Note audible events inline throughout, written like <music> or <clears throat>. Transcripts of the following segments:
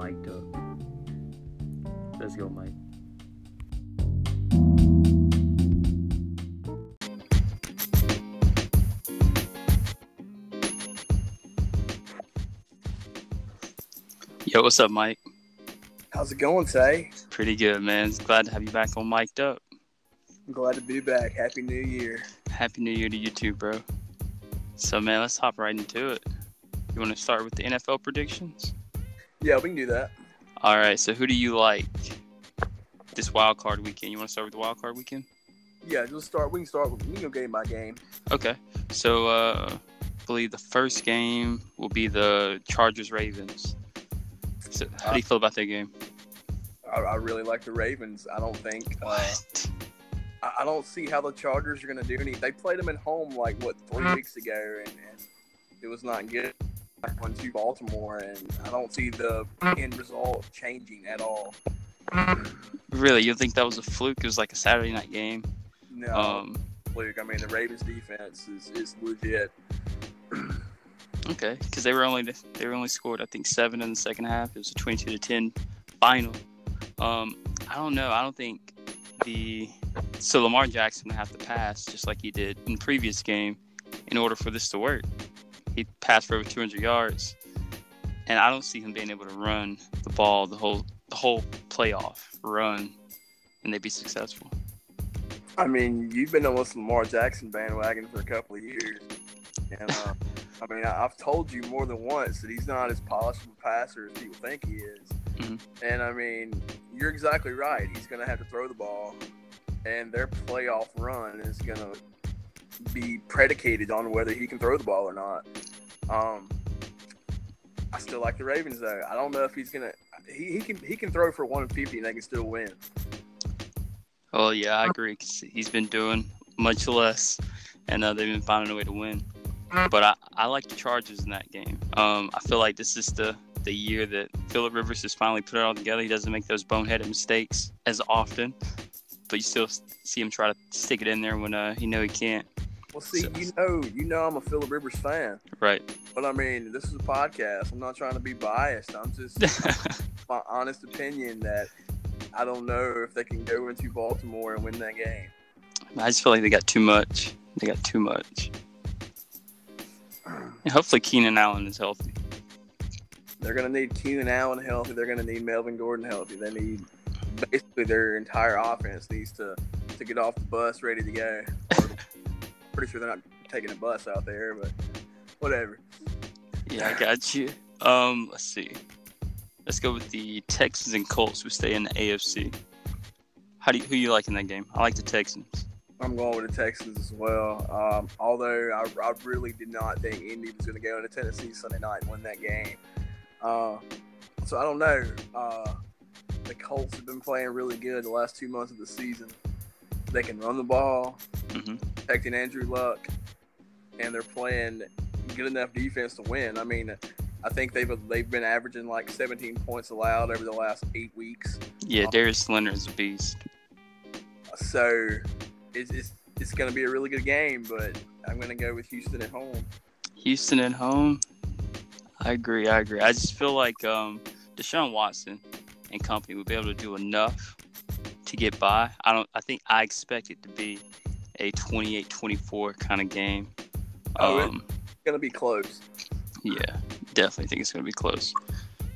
mic'd up. Let's go, Mike. Yo, what's up, Mike? How's it going, Tay? Pretty good, man. Glad to have you back on Mic'd Up. I'm glad to be back. Happy New Year. Happy New Year to you too, bro. So, man, let's hop right into it. You want to start with the NFL predictions? Yeah, we can do that. All right. So, who do you like this wild card weekend? You want to start with the wild card weekend? Yeah, just start. We can start. With, we can go game by game. Okay. So, uh, I believe the first game will be the Chargers Ravens. So, how do you feel about that game? I, I really like the Ravens. I don't think. Uh, I, I don't see how the Chargers are going to do any. They played them at home like what three weeks ago, and, and it was not good. I went to Baltimore, and I don't see the end result changing at all. Really, you think that was a fluke? It was like a Saturday night game. No, Um, fluke. I mean, the Ravens defense is, is legit. <clears throat> Okay, because they were only they were only scored I think seven in the second half. It was a twenty-two to ten final. Um, I don't know. I don't think the so Lamar Jackson would have to pass just like he did in the previous game in order for this to work. He passed for over two hundred yards, and I don't see him being able to run the ball the whole the whole playoff run, and they'd be successful. I mean, you've been on this Lamar Jackson bandwagon for a couple of years, and uh, <laughs> I mean, I, I've told you more than once that he's not as polished of a passer as people think he is. Mhm. And I mean, you're exactly right. He's going to have to throw the ball, and their playoff run is going to be predicated on whether he can throw the ball or not. Um, I still like the Ravens though. I don't know if he's gonna. He, he can he can throw for 150 and they can still win. Oh yeah, I agree. 'cause he's been doing much less, and uh, they've been finding a way to win. But I, I like the Chargers in that game. Um, I feel like this is the the year that Philip Rivers has finally put it all together. He doesn't make those boneheaded mistakes as often, but you still see him try to stick it in there when uh, you know he can't. Well, see, So- you know, you know, I'm a Philip Rivers fan. Right. But I mean, this is a podcast. I'm not trying to be biased. I'm just <laughs> my honest opinion that I don't know if they can go into Baltimore and win that game. I just feel like they got too much. They got too much. <clears throat> And hopefully Keenan Allen is healthy. They're gonna need Keenan Allen healthy. They're gonna need Melvin Gordon healthy. They need basically their entire offense needs to to get off the bus ready to go. Pretty sure they're not taking a bus out there, but whatever. Yeah, I got you. Um, let's see. Let's go with the Texans and Colts who stay in the AFC. How do you, who you like in that game? I like the Texans. I'm going with the Texans as well. Um, although I, I really did not think Indy was going to go into Tennessee Sunday night and win that game. Uh, so I don't know. Uh, the Colts have been playing really good the last two months of the season. They can run the ball, hmm protecting Andrew Luck, and they're playing good enough defense to win. I mean, I think they've they've been averaging like 17 points allowed over the last eight weeks. Yeah, Darius Leonard is a beast. So it's it's, it's going to be a really good game, but I'm going to go with Houston at home. Houston at home. I agree. I agree. I just feel like um, Deshaun Watson and company will be able to do enough to get by. I don't. I think I expect it to be a 28-24 kind of game. Oh, Um, It's to be close. Yeah, definitely think it's to be close.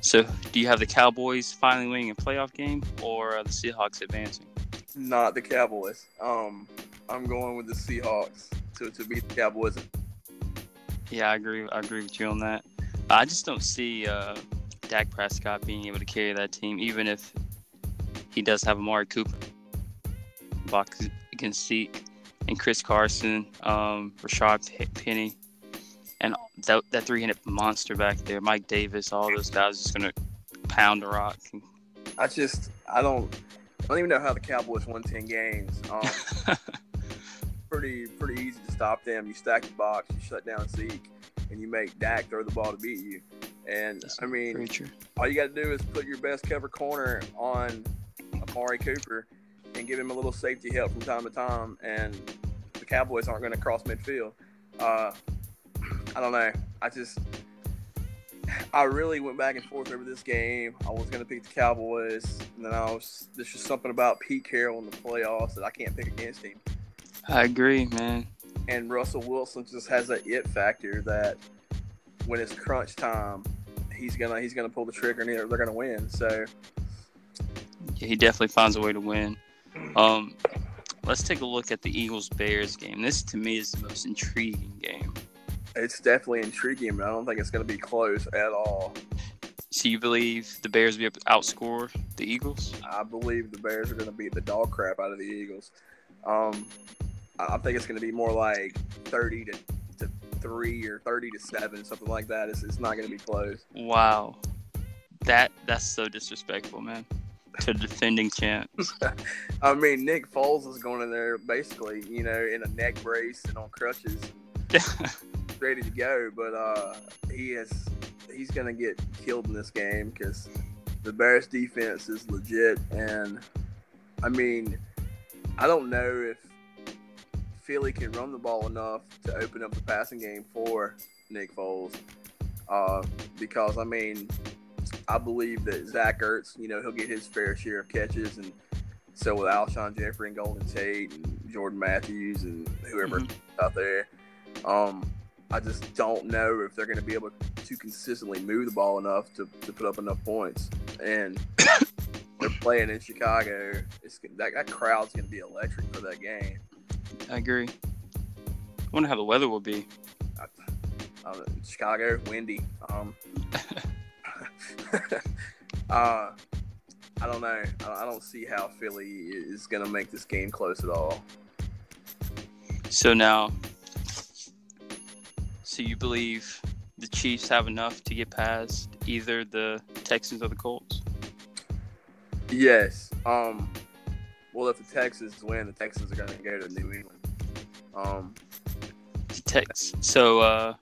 So, do you have the Cowboys finally winning a playoff game or the Seahawks advancing? Not the Cowboys. Um, I'm going with the Seahawks to, to beat the Cowboys. Yeah, I agree. I agree with you on that. I just don't see uh, Dak Prescott being able to carry that team, even if he does have Amari Cooper, box against Zeke, and Chris Carson, um, Rashaad Penny, and that, that three-handed monster back there, Mike Davis. All those guys just gonna pound the rock. I just I don't I don't even know how the Cowboys won ten games. Um, <laughs> pretty pretty easy to stop them. You stack the box, you shut down Zeke, and you make Dak throw the ball to beat you. And I mean, all you got to do is put your best cover corner on Amari Cooper and give him a little safety help from time to time, and the Cowboys aren't going to cross midfield. Uh, I don't know. I just I really went back and forth over this game. I was gonna pick the Cowboys, and then I was there's just something about Pete Carroll in the playoffs that I can't pick against him. I agree, man. And Russell Wilson just has that it factor that when it's crunch time, he's gonna he's gonna pull the trigger and they're, they're gonna win. So he definitely finds a way to win. Um, let's take a look at the Eagles Bears game. This to me is the most intriguing game. it's definitely intriguing, but I don't think it's gonna be close at all. So you believe the Bears will be able to outscore the Eagles? I believe the Bears are gonna beat the dog crap out of the Eagles. Um, I think it's gonna be more like thirty to, to three or thirty to seven, something like that. It's, it's not gonna be close. Wow, that that's so disrespectful, man. To defending champs. <laughs> I mean, Nick Foles is going in there basically, you know, in a neck brace and on crutches, <laughs> ready to go. But uh, he is he's gonna get killed in this game because the Bears defense is legit, and I mean, I don't know if Philly can run the ball enough to open up the passing game for Nick Foles, uh, because I mean, I believe that Zach Ertz, you know, he'll get his fair share of catches, and so will Alshon Jeffery and Golden Tate and Jordan Matthews and whoever Mhm. out there. Um, I just don't know if they're going to be able to consistently move the ball enough to, to put up enough points. And <coughs> they're playing in Chicago. It's that, that crowd's going to be electric for that game. I agree. I wonder how the weather will be. I, I Chicago, windy. Um, <laughs> <laughs> uh, I don't know. I, I don't see how Philly is going to make this game close at all. So now, so you believe the Chiefs have enough to get past either the Texans or the Colts? Yes. Um. Well, if the Texans win, the Texans are going to go to New England. Um. The Tex. So uh,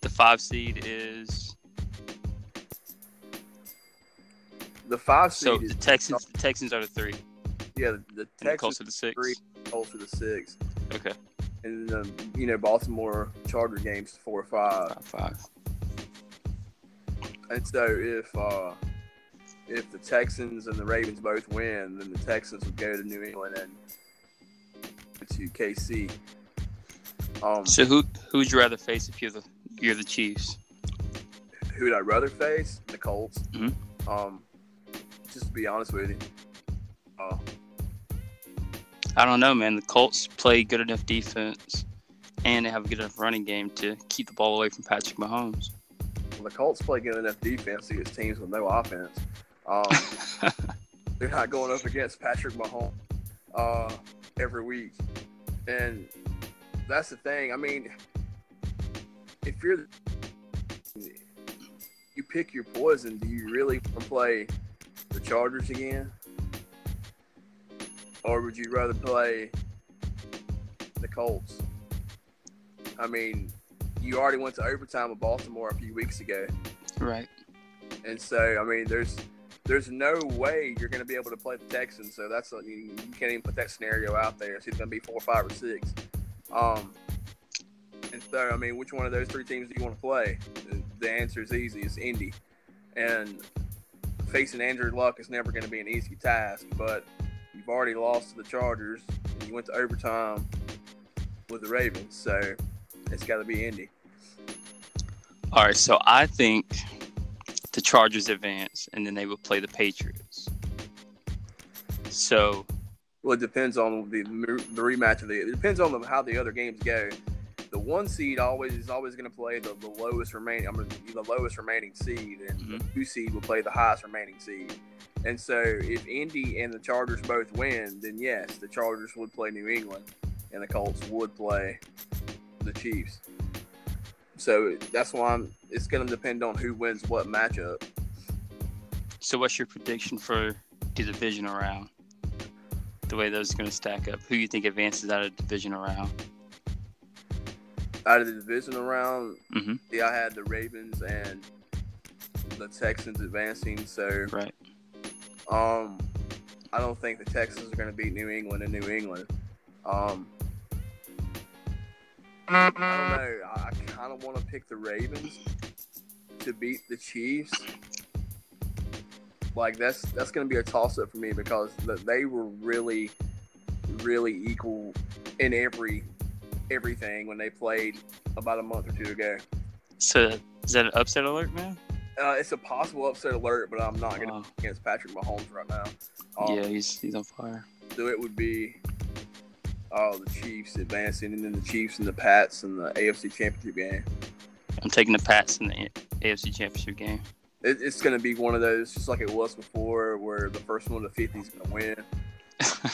the five seed is The five so seed the Texans. The Texans are the three. yeah. The, the Texans Colts are the six. three. Colts are the six, Okay, and um, you know Baltimore Charger games four or five. five, five. And so if uh, if the Texans and the Ravens both win, then the Texans would go to New England and to KC. Um, So who who would you rather face if you're the you're the Chiefs? who would I rather face? The Colts. Mhm. Um, just to be honest with you, uh, I don't know, man. The Colts play good enough defense, and they have a good enough running game to keep the ball away from Patrick Mahomes. well, the Colts play good enough defense against teams with no offense. Um, <laughs> they're not going up against Patrick Mahomes uh, every week, and that's the thing. I mean, if you're you pick your poison, do you really play the Chargers again, or would you rather play the Colts? I mean, you already went to overtime with Baltimore a few weeks ago. right. And so, I mean, there's there's no way you're going to be able to play the Texans. So that's a, you, you can't even put that scenario out there. It's either going to be four, five, or six. Um, and so, I mean, which one of those three teams do you want to play? The- The answer is easy. It's Indy. And facing Andrew Luck is never going to be an easy task. But you've already lost to the Chargers, and you went to overtime with the Ravens. So it's got to be Indy. All right, so I think the Chargers advance, and then they will play the Patriots. So Well, it depends on the the rematch of the. It depends on the, how the other games go. The one seed always is always going to play the, the lowest remaining. I'm mean, the lowest remaining seed, and the Mhm. two seed will play the highest remaining seed. And so, if Indy and the Chargers both win, then yes, the Chargers would play New England, and the Colts would play the Chiefs. So that's why I'm, it's going to depend on who wins what matchup. So, what's your prediction for the divisional round? The way those are going to stack up. Who you think advances out of the divisional round? Out of the divisional round, Mhm. yeah, I had the Ravens and the Texans advancing. So Right. Um, I don't think the Texans are going to beat New England in New England. Um, I don't know. I, I kind of want to pick the Ravens to beat the Chiefs, like that's that's going to be a toss up for me because they were really, really equal in every everything when they played about a month or two ago. So is that an upset alert, man? Uh, it's a possible upset alert, but I'm not going to Wow. against Patrick Mahomes right now. Um, yeah, he's he's on fire. So it would be oh the Chiefs advancing, and then the Chiefs and the Pats and the AFC Championship game. I'm taking the Pats in the AFC Championship game. It, it's going to be one of those, just like it was before, where the first one to 50 is going to win. <laughs>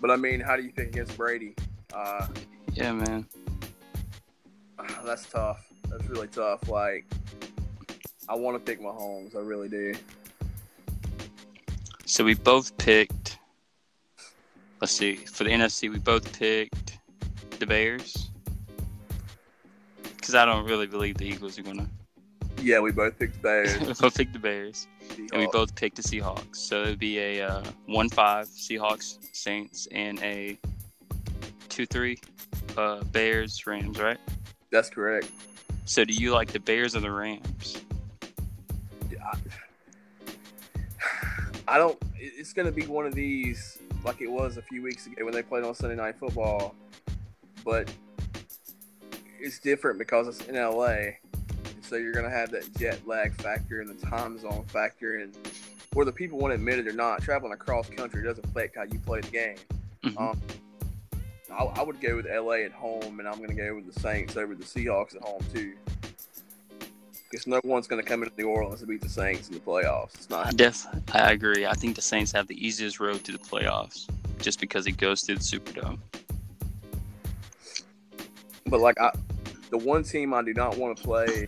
But I mean, how do you pick against Brady? Uh, yeah, man. <sighs> that's tough. That's really tough. Like, I want to pick Mahomes. I really do. So we both picked. Let's see. For the NFC, we both picked the Bears. Because I don't really believe the Eagles are gonna. Yeah, we both picked Bears. <laughs> we both picked the Bears, and we both picked the Seahawks. So it'd be a uh, one-five Seahawks, Saints, and a two-three uh, Bears, Rams. Right. That's correct. So do you like the Bears or the Rams? I, I don't. It's going to be one of these like it was a few weeks ago when they played on Sunday Night Football, but it's different because it's in LA, so you're going to have that jet lag factor and the time zone factor, and whether people want to admit it or not, traveling across country does affect how you play the game. Mhm. Um, I, I would go with LA at home, and I'm going to go with the Saints over the Seahawks at home too. Because no one's going to come into New Orleans to beat the Saints in the playoffs. It's I not. def I agree. I think the Saints have the easiest road to the playoffs, just because it goes through the Superdome. But like, I, the one team I do not want to play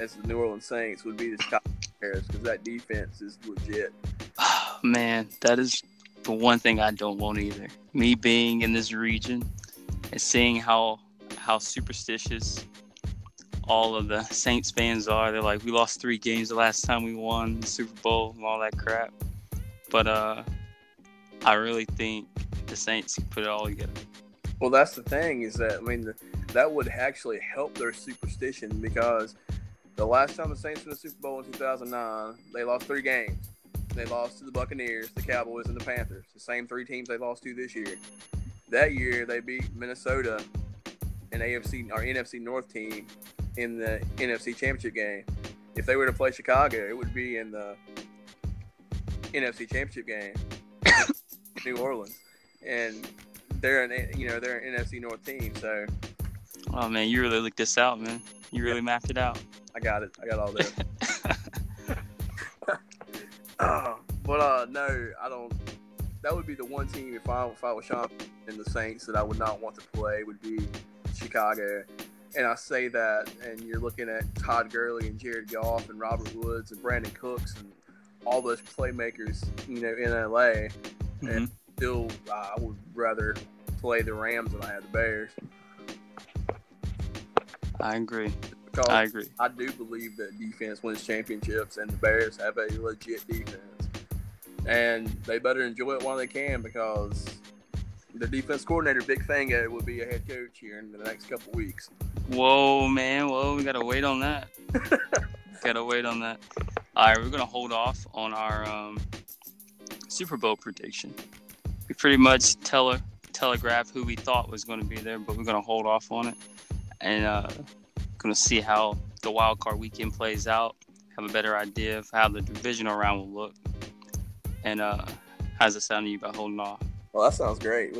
as the New Orleans Saints would be the Chicago Bears because that defense is legit. <sighs> Man, that is the one thing I don't want either. Me being in this region and seeing how how superstitious all of the Saints fans are. They're like, we lost three games the last time we won the Super Bowl and all that crap. But uh, I really think the Saints can put it all together. Well, that's the thing is that I mean the, that would actually help their superstition because the last time the Saints won the Super Bowl in 2009, they lost three games. They lost to the Buccaneers, the Cowboys, and the Panthers. The same three teams they lost to this year. That year they beat Minnesota, an AFC or NFC North team, in the NFC Championship game. If they were to play Chicago, it would be in the NFC Championship game, <coughs> New Orleans, and they're an you know they're an NFC North team. So Oh man, you really looked this out, man. You really mapped it out. I got it. I got all this. <laughs> but uh, no, I don't. That would be the one team if I if I was Sean and the Saints that I would not want to play would be Chicago. And I say that, and you're looking at Todd Gurley and Jared Goff and Robert Woods and Brandin Cooks and all those playmakers, you know, in LA. Mhm. Still, I would rather play the Rams than I had the Bears I agree. because I agree. I do believe that defense wins championships, and the Bears have a legit defense, and they better enjoy it while they can because the defense coordinator, Vic Fangio, will be a head coach here in the next couple weeks. Whoa, man. Whoa, we gotta wait on that. <laughs> gotta wait on that. All right, we're gonna hold off on our um, Super Bowl prediction. We pretty much tele- telegraphed who we thought was going to be there, but we're gonna hold off on it and uh, gonna see how the wild card weekend plays out. Have a better idea of how the divisional round will look. And uh, how's it sound to you about holding off? Well, that sounds great.